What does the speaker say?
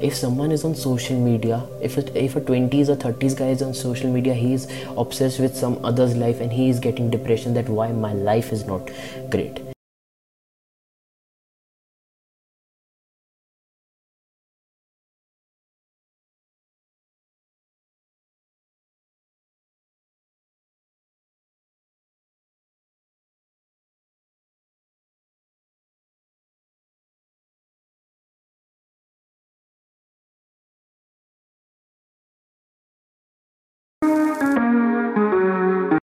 if someone is on social media if a, if a 20s or 30s guy is on social media he is obsessed with some other's life and he is getting depression that why my life is not great.